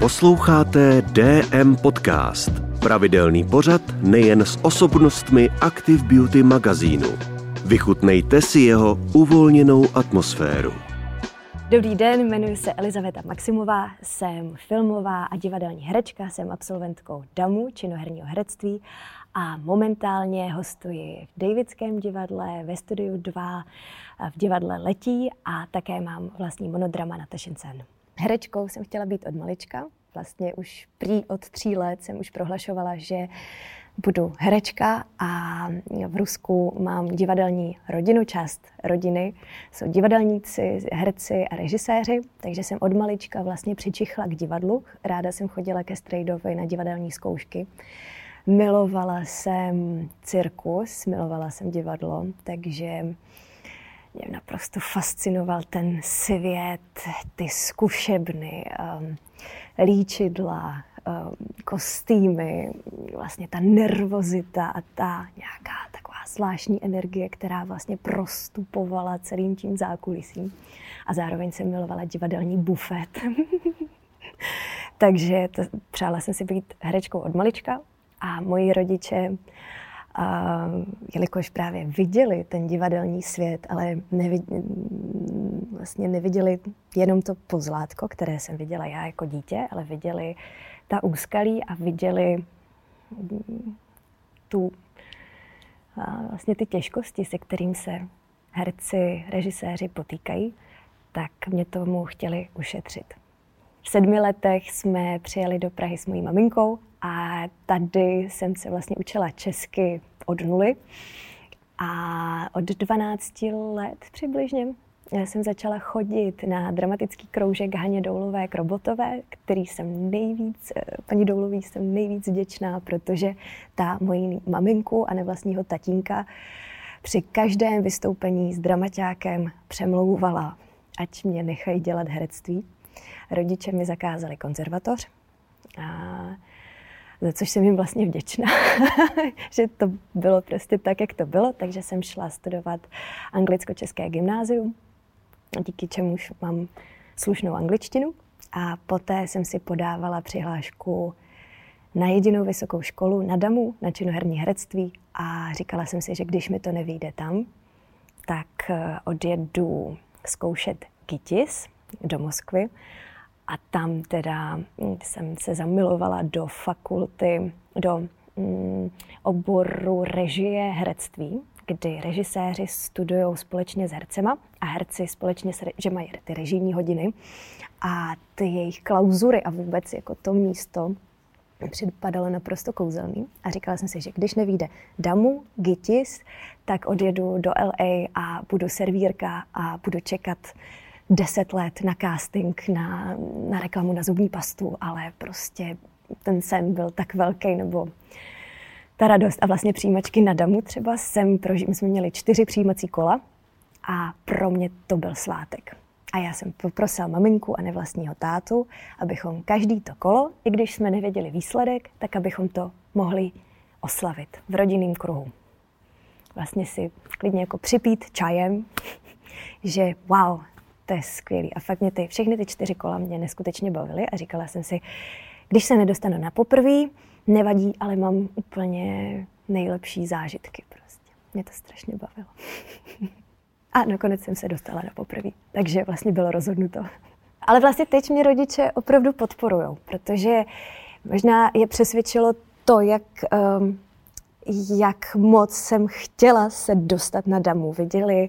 Posloucháte DM Podcast, pravidelný pořad nejen s osobnostmi Active Beauty magazínu. Vychutnejte si jeho uvolněnou atmosféru. Dobrý den, jmenuji se Elizaveta Maximová, jsem filmová a divadelní herečka, jsem absolventkou DAMu, činoherního herectví a momentálně hostuji v Davidském divadle, ve studiu 2, v divadle Letí a také mám vlastní monodrama na Tašincen. Herečkou jsem chtěla být od malička, vlastně už prý od tří let jsem už prohlašovala, že budu herečka a v Rusku mám divadelní rodinu, část rodiny. Jsou divadelníci, herci a režiséři, takže jsem od malička vlastně přičichla k divadlu. Ráda jsem chodila ke Strejdovi na divadelní zkoušky. Milovala jsem cirkus, milovala jsem divadlo, takže mě naprosto fascinoval ten svět, ty zkušebny, um, líčidla, um, kostýmy, vlastně ta nervozita a ta nějaká taková zvláštní energie, která vlastně prostupovala celým tím zákulisím. A zároveň jsem milovala divadelní bufet. Takže to, přála jsem si být herečkou od malička a moji rodiče a jelikož právě viděli ten divadelní svět, ale nevid, vlastně neviděli jenom to pozlátko, které jsem viděla já jako dítě, ale viděli ta úskalí a viděli tu, a vlastně ty těžkosti, se kterým se herci, režiséři potýkají, tak mě tomu chtěli ušetřit. V sedmi letech jsme přijeli do Prahy s mojí maminkou a tady jsem se vlastně učila česky od nuly. A od 12 let přibližně jsem začala chodit na dramatický kroužek Haně Doulové Krobotové, který jsem nejvíc, eh, paní Doulový jsem nejvíc vděčná, protože ta mojí maminku a nevlastního tatínka při každém vystoupení s dramaťákem přemlouvala, ať mě nechají dělat herectví. Rodiče mi zakázali konzervatoř a za což jsem jim vlastně vděčná, že to bylo prostě tak, jak to bylo, takže jsem šla studovat anglicko-české gymnázium, díky čemuž mám slušnou angličtinu. A poté jsem si podávala přihlášku na jedinou vysokou školu na DAMu, na činoherní herectví a říkala jsem si, že když mi to nevíde tam, tak eh, odjedu zkoušet GITIS do Moskvy a tam teda hm, jsem se zamilovala do fakulty, do mm, oboru režie herectví, kdy režiséři studují společně s hercema a herci společně, se, že mají ty režijní hodiny a ty jejich klauzury a vůbec jako to místo připadalo naprosto kouzelný. A říkala jsem si, že když nevíde Damu, Gitis, tak odjedu do LA a budu servírka a budu čekat deset let na casting, na, na reklamu na zubní pastu, ale prostě ten sen byl tak velký, nebo ta radost a vlastně přijímačky na damu třeba jsem proži- my jsme měli čtyři přijímací kola a pro mě to byl svátek. A já jsem poprosila maminku a nevlastního tátu, abychom každý to kolo, i když jsme nevěděli výsledek, tak abychom to mohli oslavit v rodinném kruhu. Vlastně si klidně jako připít čajem, že wow, to je skvělý. A fakt mě ty, všechny ty čtyři kola mě neskutečně bavily a říkala jsem si, když se nedostanu na poprví, nevadí, ale mám úplně nejlepší zážitky prostě. Mě to strašně bavilo. a nakonec jsem se dostala na poprví, takže vlastně bylo rozhodnuto. Ale vlastně teď mě rodiče opravdu podporují, protože možná je přesvědčilo to, jak, um, jak moc jsem chtěla se dostat na damu. Viděli,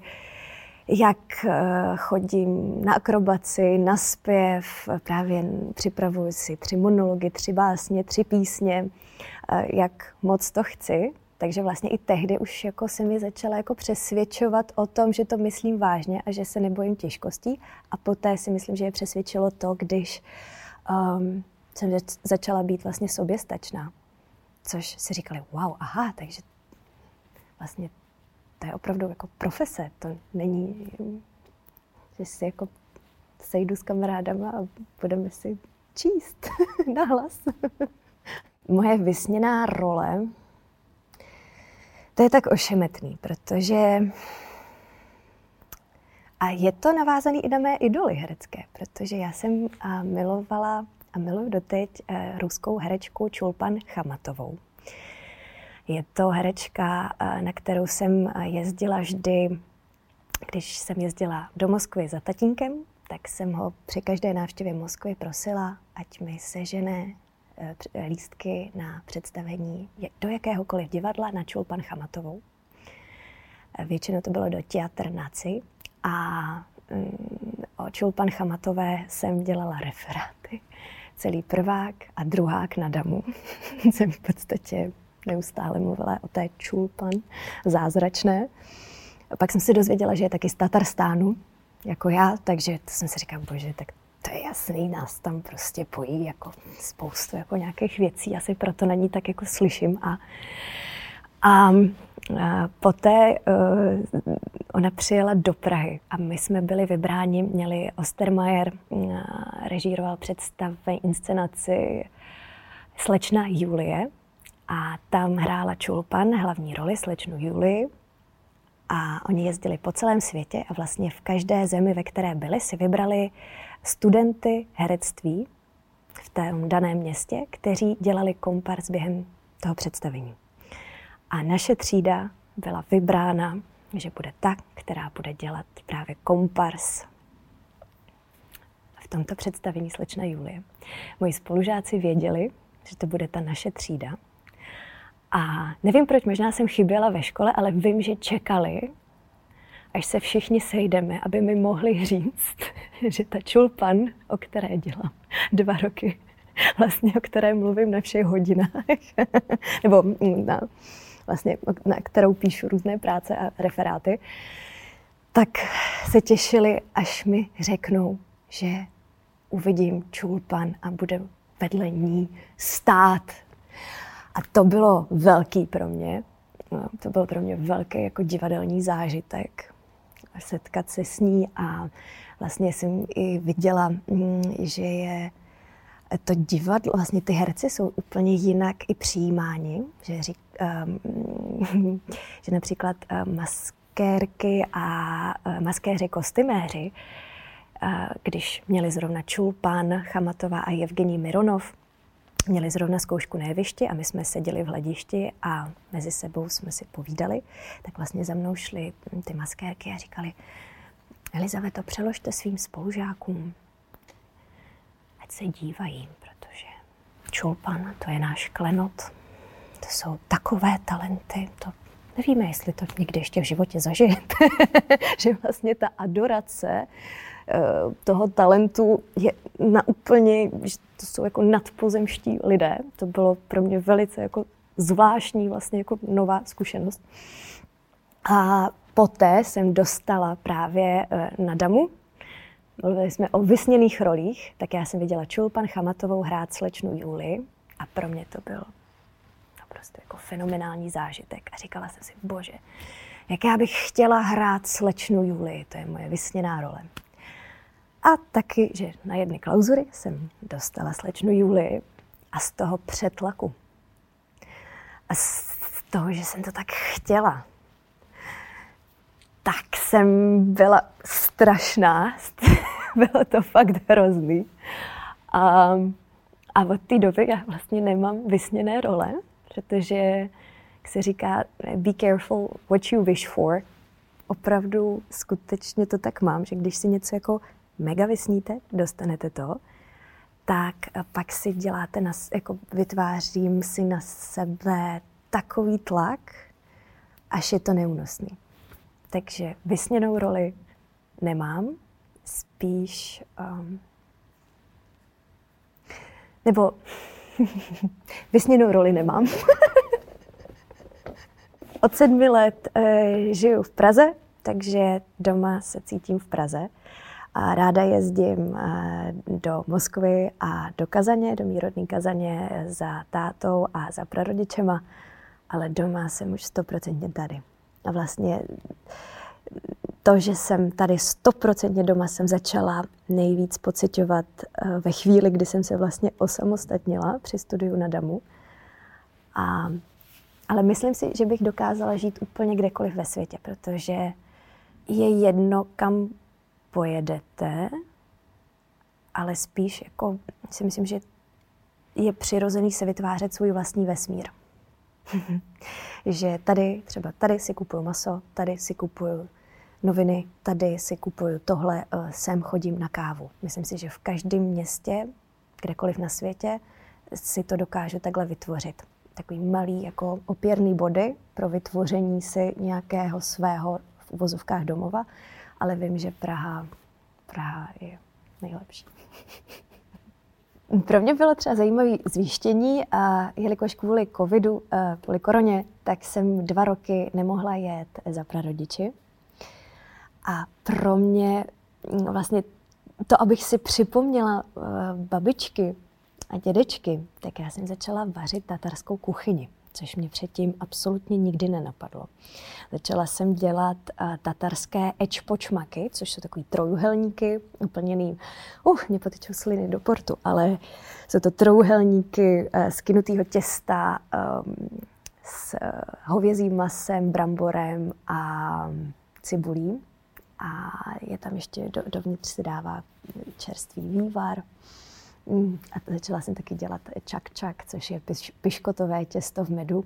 jak eh, chodím na akrobaci, na zpěv, právě připravuji si tři monology, tři básně, tři písně, eh, jak moc to chci. Takže vlastně i tehdy už jako se mi začala jako přesvědčovat o tom, že to myslím vážně a že se nebojím těžkostí. A poté si myslím, že je přesvědčilo to, když um, jsem začala být vlastně soběstačná. Což si říkali, wow, aha, takže vlastně to je opravdu jako profese, to není, že si jako sejdu s kamarádama a budeme si číst nahlas. Moje vysněná role, to je tak ošemetný, protože a je to navázané i na mé idoly herecké, protože já jsem milovala a miluji doteď uh, ruskou herečku Čulpan Chamatovou. Je to herečka, uh, na kterou jsem jezdila vždy, když jsem jezdila do Moskvy za tatínkem, tak jsem ho při každé návštěvě Moskvy prosila, ať mi sežene lístky na představení do jakéhokoliv divadla na Čulpan Chamatovou. Většinou to bylo do Teatr Naci a mm, o Čulpan Chamatové jsem dělala referáty. Celý prvák a druhák na damu. jsem v podstatě neustále mluvila o té Čulpan zázračné. A pak jsem si dozvěděla, že je taky z Tatarstánu, jako já, takže to jsem si říkala, bože, tak to je jasný, nás tam prostě pojí jako spoustu jako nějakých věcí, asi proto na ní tak jako slyším a, a a poté uh, ona přijela do Prahy a my jsme byli vybráni, měli Ostermayer, uh, režíroval představení inscenaci Slečna Julie a tam hrála Čulpan hlavní roli, slečnu Julii. A oni jezdili po celém světě a vlastně v každé zemi, ve které byli, si vybrali studenty herectví v tom daném městě, kteří dělali kompars během toho představení. A naše třída byla vybrána, že bude ta, která bude dělat právě kompars v tomto představení slečna Julie. Moji spolužáci věděli, že to bude ta naše třída. A nevím proč, možná jsem chyběla ve škole, ale vím, že čekali, až se všichni sejdeme, aby mi mohli říct, že ta čulpan, o které dělám dva roky, vlastně o které mluvím na všech hodinách, nebo na, vlastně, na kterou píšu různé práce a referáty, tak se těšili, až mi řeknou, že uvidím čulpan a bude vedle ní stát. A to bylo velký pro mě. No, to byl pro mě velký jako divadelní zážitek. Setkat se s ní a vlastně jsem i viděla, mm, že je to divadlo, vlastně ty herci jsou úplně jinak i přijímáni, že, řík, um, že například um, maskérky a uh, maskéři, kostyméři, uh, když měli zrovna Čulpan, Chamatová a Evgení Mironov, měli zrovna zkoušku na jevišti a my jsme seděli v hledišti a mezi sebou jsme si povídali, tak vlastně za mnou šly ty maskérky a říkali, Elizabeto, přeložte svým spolužákům, se dívají, protože čulpan, to je náš klenot, to jsou takové talenty, to nevíme, jestli to někdy ještě v životě zažijete, že vlastně ta adorace toho talentu je na úplně, že to jsou jako nadpozemští lidé. To bylo pro mě velice jako zvláštní vlastně jako nová zkušenost. A poté jsem dostala právě eh, na Damu, Mluvili jsme o vysněných rolích, tak já jsem viděla Čulpan Chamatovou hrát slečnu Juli a pro mě to byl prostě jako fenomenální zážitek. A říkala jsem si, bože, jak já bych chtěla hrát slečnu Juli, to je moje vysněná role. A taky, že na jedny klauzury jsem dostala slečnu Juli a z toho přetlaku. A z toho, že jsem to tak chtěla, tak jsem byla strašná. Bylo to fakt hrozný. A, a od té doby já vlastně nemám vysněné role, protože, jak se říká, be careful what you wish for. Opravdu skutečně to tak mám, že když si něco jako mega vysníte, dostanete to, tak pak si děláte, na, jako vytvářím si na sebe takový tlak, až je to neúnosný. Takže vysněnou roli nemám, spíš... Um, nebo vysněnou roli nemám. Od sedmi let e, žiju v Praze, takže doma se cítím v Praze. A ráda jezdím e, do Moskvy a do Kazaně, do mý rodný Kazaně za tátou a za prarodičema, ale doma jsem už stoprocentně tady. A vlastně to, že jsem tady stoprocentně doma, jsem začala nejvíc pocitovat eh, ve chvíli, kdy jsem se vlastně osamostatnila při studiu na Damu. A, ale myslím si, že bych dokázala žít úplně kdekoliv ve světě, protože je jedno, kam pojedete ale spíš jako si myslím, že je přirozený se vytvářet svůj vlastní vesmír. že tady, třeba tady si kupuju maso, tady si kupuju noviny, tady si kupuju tohle, eh, sem chodím na kávu. Myslím si, že v každém městě, kdekoliv na světě, si to dokážu takhle vytvořit. Takový malý jako opěrný body pro vytvoření si nějakého svého v uvozovkách domova, ale vím, že Praha, Praha je nejlepší. Pro mě bylo třeba zajímavé zjištění a jelikož kvůli covidu, eh, kvůli koroně, tak jsem dva roky nemohla jet za prarodiči. A pro mě mm, vlastně to, abych si připomněla eh, babičky a dědečky, tak já jsem začala vařit tatarskou kuchyni což mě předtím absolutně nikdy nenapadlo. Začala jsem dělat uh, tatarské ečpočmaky, což jsou takový trojuhelníky, uplněný, uh, mě potečou sliny do portu, ale jsou to trojuhelníky uh, z kynutého těsta um, s uh, hovězím masem, bramborem a cibulí. A je tam ještě, do, dovnitř se dává čerstvý vývar. Mm, a začala jsem taky dělat čak-čak, což je piš, piškotové těsto v medu.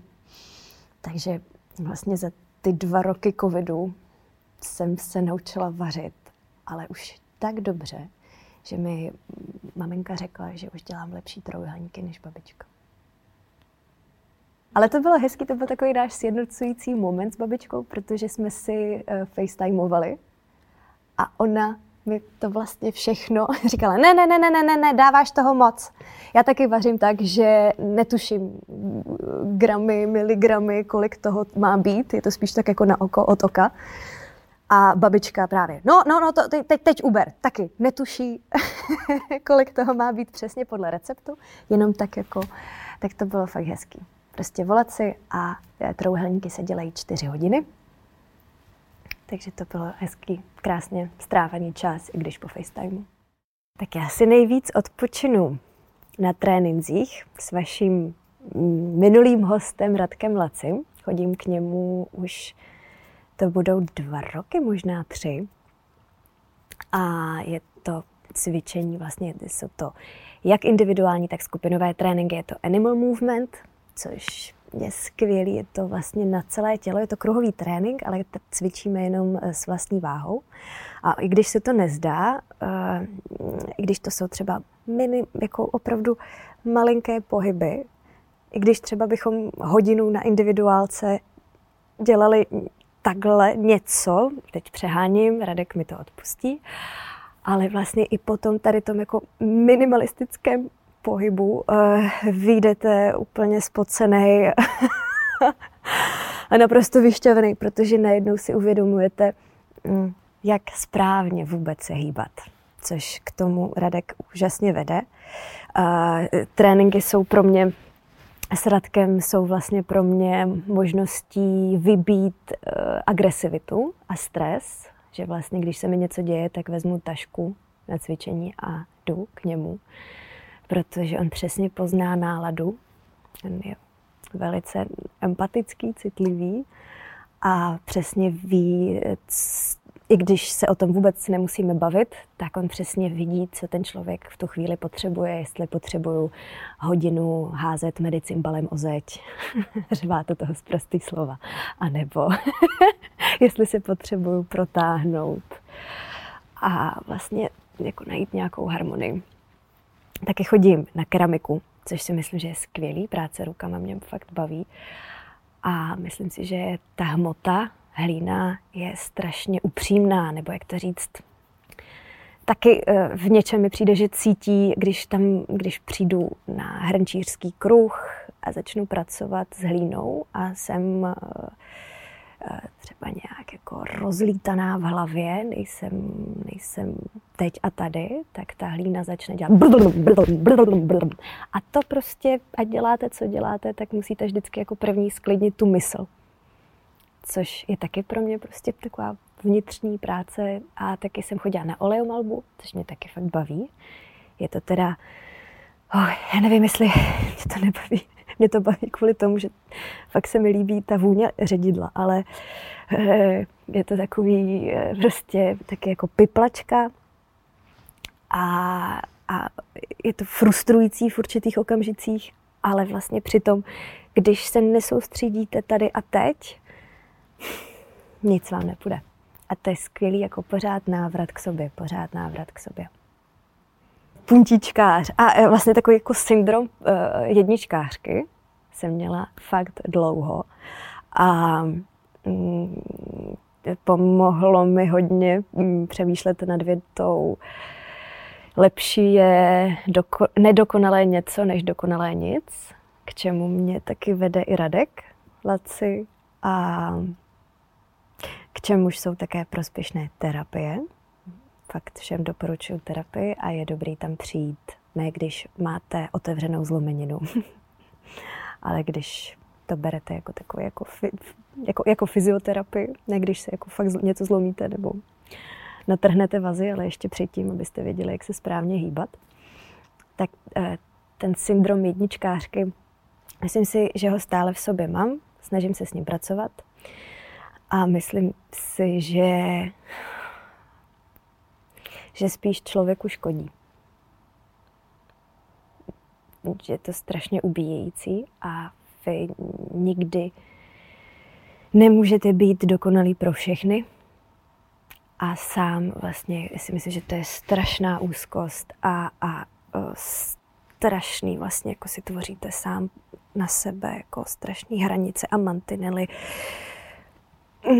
Takže vlastně za ty dva roky covidu jsem se naučila vařit, ale už tak dobře, že mi maminka řekla, že už dělám lepší trojuhelníky než babička. Ale to bylo hezký, to byl takový náš sjednocující moment s babičkou, protože jsme si uh, facetimovali a ona mi to vlastně všechno říkala, ne, ne, ne, ne, ne, ne, dáváš toho moc. Já taky vařím tak, že netuším gramy, miligramy, kolik toho má být, je to spíš tak jako na oko od oka. A babička právě, no, no, no, to, teď, teď Uber, taky netuší, kolik toho má být přesně podle receptu, jenom tak jako, tak to bylo fakt hezký. Prostě volat si a trouhelníky se dělají čtyři hodiny, takže to bylo hezký, krásně strávený čas, i když po FaceTimeu. Tak já si nejvíc odpočinu na trénincích s vaším minulým hostem Radkem Lacim. Chodím k němu už, to budou dva roky, možná tři. A je to cvičení, vlastně jsou to jak individuální, tak skupinové tréninky. Je to animal movement, což je skvělý, je to vlastně na celé tělo, je to kruhový trénink, ale cvičíme jenom eh, s vlastní váhou. A i když se to nezdá, eh, i když to jsou třeba mini, jako opravdu malinké pohyby, i když třeba bychom hodinu na individuálce dělali takhle něco, teď přeháním, Radek mi to odpustí, ale vlastně i potom tady tom jako minimalistickém pohybu uh, vyjdete úplně spocený a naprosto vyšťavený, protože najednou si uvědomujete, um, jak správně vůbec se hýbat, což k tomu Radek úžasně vede. Uh, tréninky jsou pro mě s Radkem jsou vlastně pro mě možností vybít uh, agresivitu a stres, že vlastně když se mi něco děje, tak vezmu tašku na cvičení a jdu k němu protože on přesně pozná náladu. On je velice empatický, citlivý a přesně ví, i když se o tom vůbec nemusíme bavit, tak on přesně vidí, co ten člověk v tu chvíli potřebuje, jestli potřebuju hodinu házet medicimbalem o zeď, řvá to toho zprostý slova, anebo jestli se potřebuju protáhnout a vlastně jako najít nějakou harmonii. Taky chodím na keramiku, což si myslím, že je skvělý. Práce rukama mě fakt baví. A myslím si, že ta hmota, hlína je strašně upřímná, nebo jak to říct, taky eh, v něčem mi přijde, že cítí, když tam, když přijdu na hrnčířský kruh a začnu pracovat s hlínou a jsem eh, třeba nějak jako rozlítaná v hlavě, nejsem, nejsem teď a tady, tak ta hlína začne dělat a to prostě, ať děláte, co děláte, tak musíte vždycky jako první sklidnit tu mysl. Což je taky pro mě prostě taková vnitřní práce a taky jsem chodila na oleomalbu, což mě taky fakt baví. Je to teda, oh, já nevím, jestli mě to nebaví, mě to baví kvůli tomu, že fakt se mi líbí ta vůně ředidla, ale eh, je to takový eh, prostě taky jako piplačka a a je to frustrující v určitých okamžicích, ale vlastně přitom, když se nesoustředíte tady a teď, nic vám nepůjde. A to je skvělý jako pořád návrat k sobě, pořád návrat k sobě. Puntičkář a vlastně takový jako syndrom uh, jedničkářky jsem měla fakt dlouho. A mm, pomohlo mi hodně mm, přemýšlet nad větou lepší je doko- nedokonalé něco, než dokonalé nic, k čemu mě taky vede i Radek Laci a k čemuž jsou také prospěšné terapie. Fakt všem doporučuji terapii a je dobrý tam přijít, ne když máte otevřenou zlomeninu, ale když to berete jako takový jako, jako, jako fyzioterapii, ne když se jako fakt něco zlomíte nebo natrhnete vazy, ale ještě předtím, abyste věděli, jak se správně hýbat. Tak eh, ten syndrom jedničkářky, myslím si, že ho stále v sobě mám, snažím se s ním pracovat a myslím si, že, že spíš člověku škodí. Že je to strašně ubíjející a vy nikdy nemůžete být dokonalý pro všechny. A sám vlastně si myslím, že to je strašná úzkost a, a strašný vlastně, jako si tvoříte sám na sebe, jako strašný hranice a mantinely.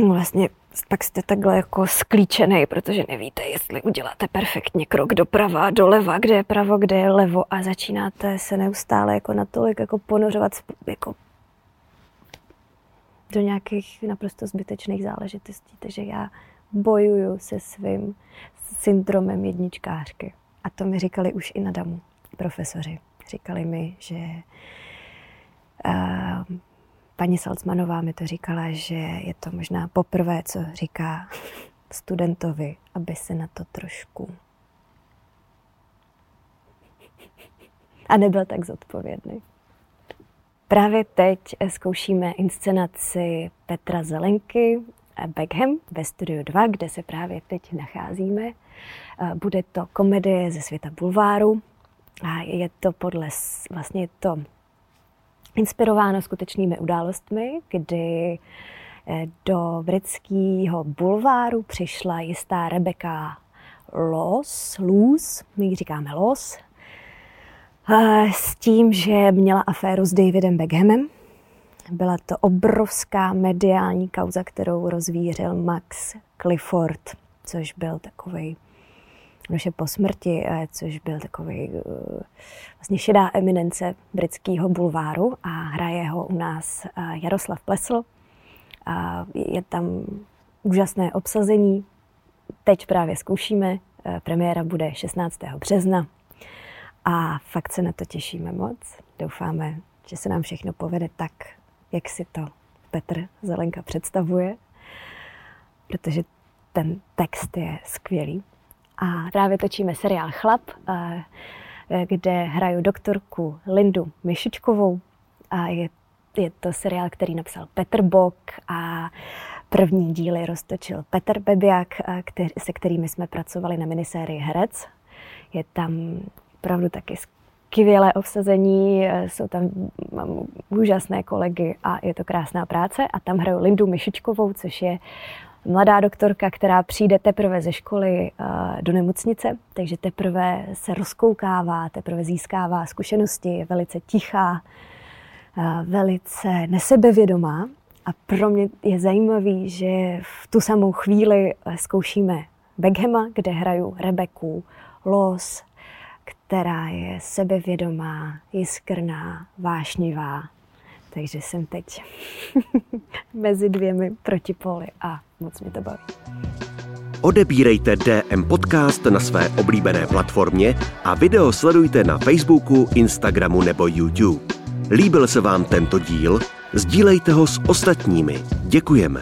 Vlastně pak jste takhle jako sklíčený, protože nevíte, jestli uděláte perfektně krok doprava, doleva, kde je pravo, kde je levo a začínáte se neustále jako natolik jako ponořovat jako do nějakých naprosto zbytečných záležitostí. Takže já bojuju se svým syndromem jedničkářky. A to mi říkali už i na damu profesoři. Říkali mi, že uh, paní Salzmanová mi to říkala, že je to možná poprvé, co říká studentovi, aby se na to trošku a nebyl tak zodpovědný. Právě teď zkoušíme inscenaci Petra Zelenky Beckham ve Studiu 2, kde se právě teď nacházíme. Bude to komedie ze světa bulváru a je to podle, vlastně je to inspirováno skutečnými událostmi, kdy eh, do britského bulváru přišla jistá Rebecca Loss, Loos, my ji říkáme Loss, eh, s tím, že měla aféru s Davidem Beckhamem. Byla to obrovská mediální kauza, kterou rozvířil Max Clifford, což byl takový je po smrti, eh, což byl takový eh, vlastně šedá eminence britského bulváru a hraje ho u nás eh, Jaroslav Plesl. A je tam úžasné obsazení. Teď právě zkoušíme. Premiéra bude 16. března a fakt se na to těšíme moc. Doufáme, že se nám všechno povede tak, jak si to Petr Zelenka představuje, protože ten text je skvělý. A právě točíme seriál Chlap, eh, kde hraju doktorku Lindu Myšičkovou. A je, je to seriál, který napsal Petr Bok a první díly roztočil Petr Bebiak, který, se kterými jsme pracovali na minisérii Herec. Je tam opravdu taky skvělé obsazení, eh, jsou tam mám úžasné kolegy a je to krásná práce. A tam hraju Lindu Myšičkovou, což je mladá doktorka, která přijde teprve ze školy eh, do nemocnice, takže teprve se rozkoukává, teprve získává zkušenosti, je velice tichá, eh, velice nesebevědomá. A pro mě je zajímavý, že v tu samou chvíli eh, zkoušíme Beckhama, kde hraju Rebeku Los, která je sebevědomá, jiskrná, vášnivá, takže jsem teď mezi dvěmi protipóly a moc mě to baví. Odebírejte DM Podcast na své oblíbené platformě a video sledujte na Facebooku, Instagramu nebo YouTube. Líbil se vám tento díl? Sdílejte ho s ostatními. Děkujeme.